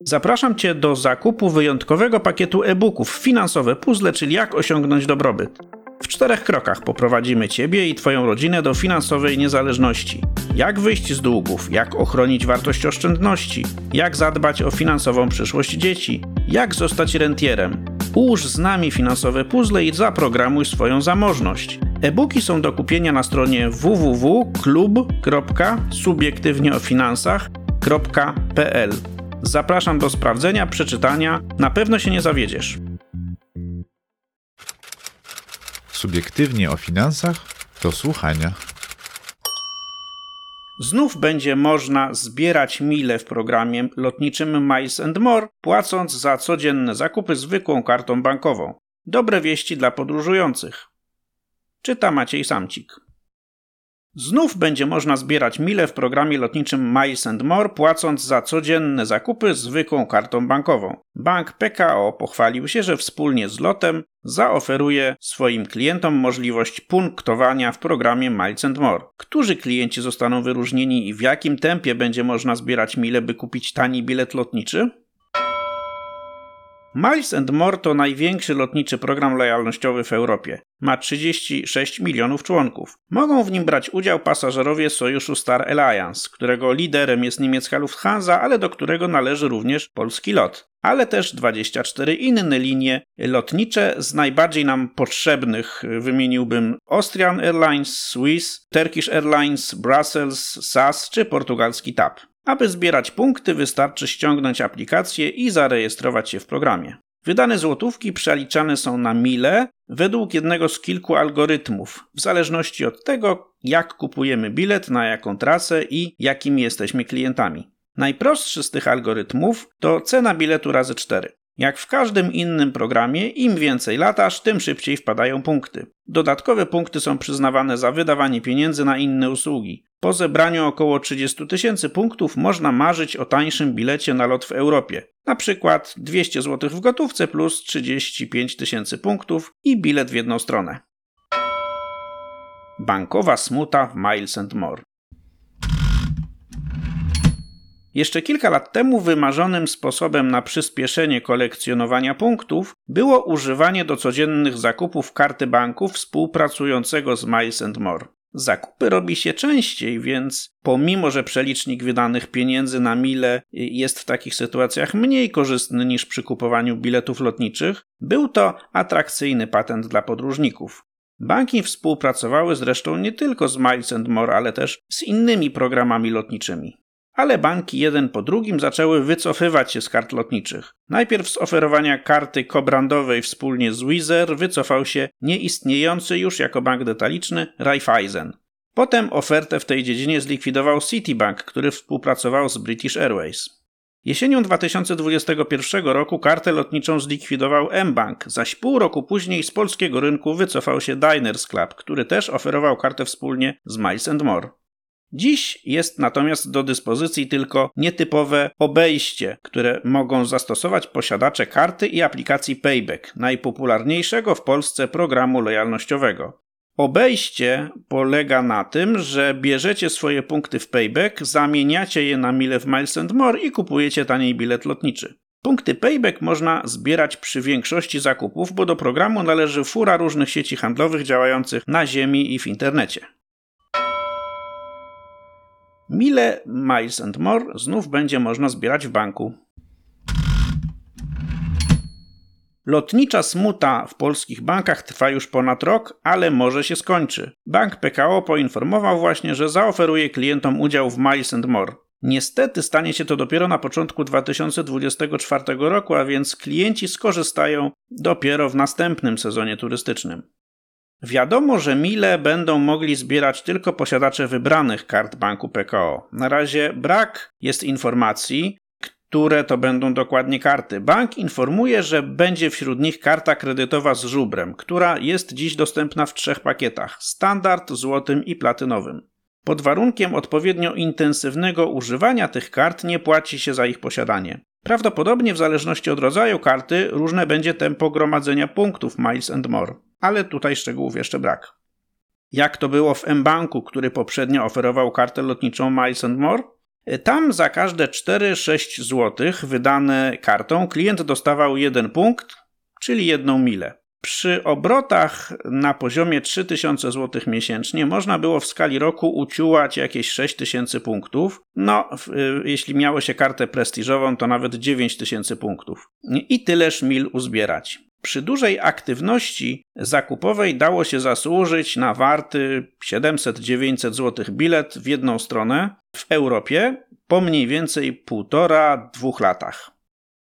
Zapraszam Cię do zakupu wyjątkowego pakietu e-booków Finansowe Puzzle, czyli jak osiągnąć dobrobyt. W czterech krokach poprowadzimy Ciebie i Twoją rodzinę do finansowej niezależności. Jak wyjść z długów, jak ochronić wartość oszczędności, jak zadbać o finansową przyszłość dzieci, jak zostać rentierem. Ułóż z nami finansowe puzzle i zaprogramuj swoją zamożność. E-booki są do kupienia na stronie www.klub.subiektywnieofinansach.pl. Zapraszam do sprawdzenia, przeczytania, na pewno się nie zawiedziesz. Subiektywnie o finansach do słuchania. Znów będzie można zbierać mile w programie lotniczym Miles More, płacąc za codzienne zakupy zwykłą kartą bankową. Dobre wieści dla podróżujących. Czyta Maciej Samcik. Znów będzie można zbierać mile w programie lotniczym Miles More, płacąc za codzienne zakupy zwykłą kartą bankową. Bank PKO pochwalił się, że wspólnie z lotem zaoferuje swoim klientom możliwość punktowania w programie Miles More. Którzy klienci zostaną wyróżnieni i w jakim tempie będzie można zbierać mile, by kupić tani bilet lotniczy? Miles More to największy lotniczy program lojalnościowy w Europie. Ma 36 milionów członków. Mogą w nim brać udział pasażerowie sojuszu Star Alliance, którego liderem jest niemiecka Lufthansa, ale do którego należy również polski lot. Ale też 24 inne linie lotnicze z najbardziej nam potrzebnych wymieniłbym Austrian Airlines, Swiss, Turkish Airlines, Brussels, SAS czy portugalski TAP. Aby zbierać punkty, wystarczy ściągnąć aplikację i zarejestrować się w programie. Wydane złotówki przeliczane są na mile według jednego z kilku algorytmów, w zależności od tego, jak kupujemy bilet, na jaką trasę i jakimi jesteśmy klientami. Najprostszy z tych algorytmów to cena biletu razy 4. Jak w każdym innym programie, im więcej latasz, tym szybciej wpadają punkty. Dodatkowe punkty są przyznawane za wydawanie pieniędzy na inne usługi. Po zebraniu około 30 tysięcy punktów można marzyć o tańszym bilecie na lot w Europie. Na przykład 200 zł w gotówce plus 35 tysięcy punktów i bilet w jedną stronę. Bankowa smuta w Miles and More. Jeszcze kilka lat temu wymarzonym sposobem na przyspieszenie kolekcjonowania punktów było używanie do codziennych zakupów karty banku współpracującego z Miles More. Zakupy robi się częściej, więc pomimo, że przelicznik wydanych pieniędzy na mile jest w takich sytuacjach mniej korzystny niż przy kupowaniu biletów lotniczych, był to atrakcyjny patent dla podróżników. Banki współpracowały zresztą nie tylko z Miles More, ale też z innymi programami lotniczymi ale banki jeden po drugim zaczęły wycofywać się z kart lotniczych. Najpierw z oferowania karty kobrandowej wspólnie z Wizer wycofał się nieistniejący już jako bank detaliczny Raiffeisen. Potem ofertę w tej dziedzinie zlikwidował Citibank, który współpracował z British Airways. Jesienią 2021 roku kartę lotniczą zlikwidował mBank, zaś pół roku później z polskiego rynku wycofał się Diners Club, który też oferował kartę wspólnie z Miles More. Dziś jest natomiast do dyspozycji tylko nietypowe obejście, które mogą zastosować posiadacze karty i aplikacji Payback, najpopularniejszego w Polsce programu lojalnościowego. Obejście polega na tym, że bierzecie swoje punkty w Payback, zamieniacie je na mile w Miles More i kupujecie taniej bilet lotniczy. Punkty Payback można zbierać przy większości zakupów, bo do programu należy fura różnych sieci handlowych działających na ziemi i w internecie. Mile Miles and More znów będzie można zbierać w banku. Lotnicza smuta w polskich bankach trwa już ponad rok, ale może się skończy. Bank PKO poinformował właśnie, że zaoferuje klientom udział w Miles and More. Niestety stanie się to dopiero na początku 2024 roku, a więc klienci skorzystają dopiero w następnym sezonie turystycznym. Wiadomo, że mile będą mogli zbierać tylko posiadacze wybranych kart banku PKO. Na razie brak jest informacji, które to będą dokładnie karty. Bank informuje, że będzie wśród nich karta kredytowa z żubrem, która jest dziś dostępna w trzech pakietach: standard, złotym i platynowym. Pod warunkiem odpowiednio intensywnego używania tych kart nie płaci się za ich posiadanie. Prawdopodobnie w zależności od rodzaju karty różne będzie tempo gromadzenia punktów Miles and More, ale tutaj szczegółów jeszcze brak. Jak to było w mBanku, który poprzednio oferował kartę lotniczą Miles More? Tam za każde 4-6 zł wydane kartą klient dostawał jeden punkt, czyli jedną milę. Przy obrotach na poziomie 3000 zł miesięcznie można było w skali roku uciułać jakieś 6000 punktów. No, y, jeśli miało się kartę prestiżową, to nawet 9000 punktów. I tyleż mil uzbierać. Przy dużej aktywności zakupowej dało się zasłużyć na warty 700-900 zł bilet w jedną stronę w Europie po mniej więcej półtora-dwóch latach.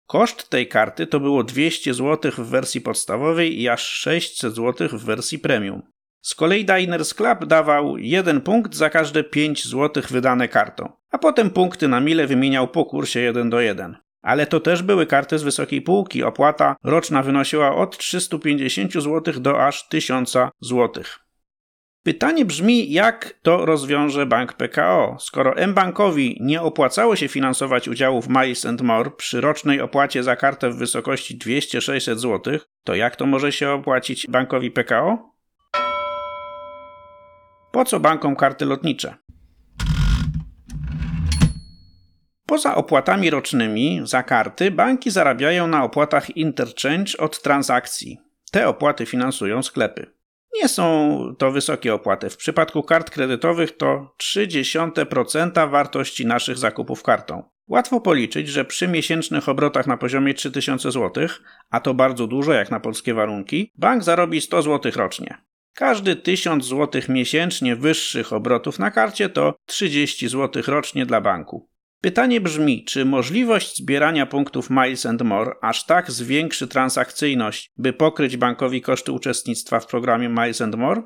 Koszt tej karty to było 200 zł w wersji podstawowej i aż 600 zł w wersji premium. Z kolei Diners Club dawał 1 punkt za każde 5 zł wydane kartą, a potem punkty na mile wymieniał po kursie 1 do 1. Ale to też były karty z wysokiej półki. Opłata roczna wynosiła od 350 zł do aż 1000 zł. Pytanie brzmi, jak to rozwiąże bank PKO? Skoro mBankowi nie opłacało się finansować udziałów Miles More przy rocznej opłacie za kartę w wysokości 200-600 zł, to jak to może się opłacić bankowi PKO? Po co bankom karty lotnicze? Poza opłatami rocznymi za karty, banki zarabiają na opłatach interchange od transakcji. Te opłaty finansują sklepy. Nie są to wysokie opłaty. W przypadku kart kredytowych to 0,3% wartości naszych zakupów kartą. Łatwo policzyć, że przy miesięcznych obrotach na poziomie 3000 zł, a to bardzo dużo jak na polskie warunki, bank zarobi 100 zł rocznie. Każdy 1000 zł miesięcznie wyższych obrotów na karcie to 30 zł rocznie dla banku. Pytanie brzmi, czy możliwość zbierania punktów Miles and More aż tak zwiększy transakcyjność, by pokryć bankowi koszty uczestnictwa w programie Miles and More?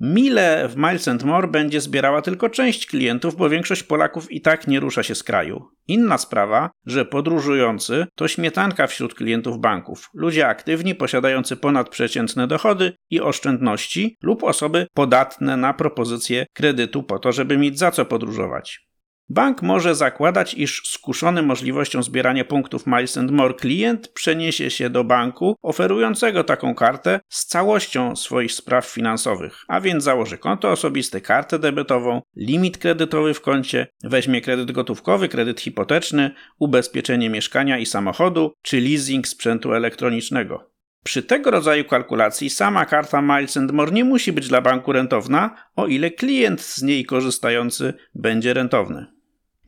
Mile w Miles and More będzie zbierała tylko część klientów, bo większość Polaków i tak nie rusza się z kraju. Inna sprawa, że podróżujący to śmietanka wśród klientów banków, ludzie aktywni posiadający ponadprzeciętne dochody i oszczędności lub osoby podatne na propozycję kredytu po to, żeby mieć za co podróżować. Bank może zakładać, iż skuszony możliwością zbierania punktów Miles More klient przeniesie się do banku oferującego taką kartę z całością swoich spraw finansowych, a więc założy konto osobiste, kartę debetową, limit kredytowy w koncie, weźmie kredyt gotówkowy, kredyt hipoteczny, ubezpieczenie mieszkania i samochodu czy leasing sprzętu elektronicznego. Przy tego rodzaju kalkulacji sama karta Miles More nie musi być dla banku rentowna, o ile klient z niej korzystający będzie rentowny.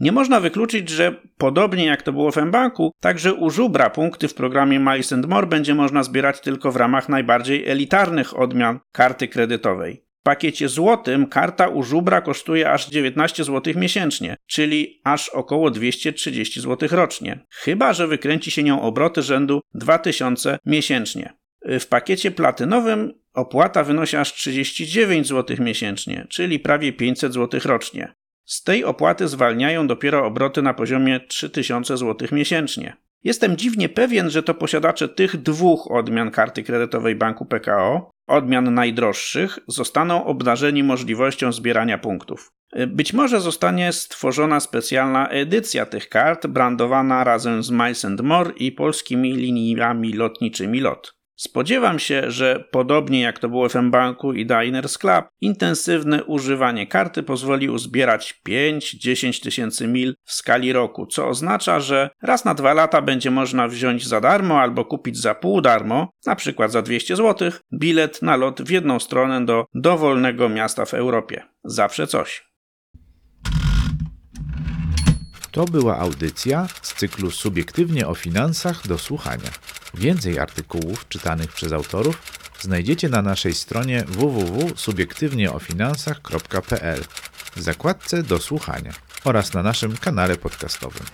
Nie można wykluczyć, że podobnie jak to było w mBanku, także u żubra punkty w programie Miles More będzie można zbierać tylko w ramach najbardziej elitarnych odmian karty kredytowej. W pakiecie złotym karta u żubra kosztuje aż 19 zł miesięcznie, czyli aż około 230 zł rocznie. Chyba, że wykręci się nią obroty rzędu 2000 miesięcznie. W pakiecie platynowym opłata wynosi aż 39 zł miesięcznie, czyli prawie 500 zł rocznie. Z tej opłaty zwalniają dopiero obroty na poziomie 3000 zł miesięcznie. Jestem dziwnie pewien, że to posiadacze tych dwóch odmian karty kredytowej banku PKO, odmian najdroższych, zostaną obdarzeni możliwością zbierania punktów. Być może zostanie stworzona specjalna edycja tych kart, brandowana razem z Miles More i polskimi liniami lotniczymi LOT. Spodziewam się, że podobnie jak to było w mBanku i Diners Club, intensywne używanie karty pozwoli uzbierać 5-10 tysięcy mil w skali roku, co oznacza, że raz na dwa lata będzie można wziąć za darmo albo kupić za pół darmo, na przykład za 200 zł, bilet na lot w jedną stronę do dowolnego miasta w Europie. Zawsze coś. To była audycja z cyklu Subiektywnie o finansach do słuchania. Więcej artykułów czytanych przez autorów znajdziecie na naszej stronie www.subiektywnieofinansach.pl w zakładce do słuchania oraz na naszym kanale podcastowym.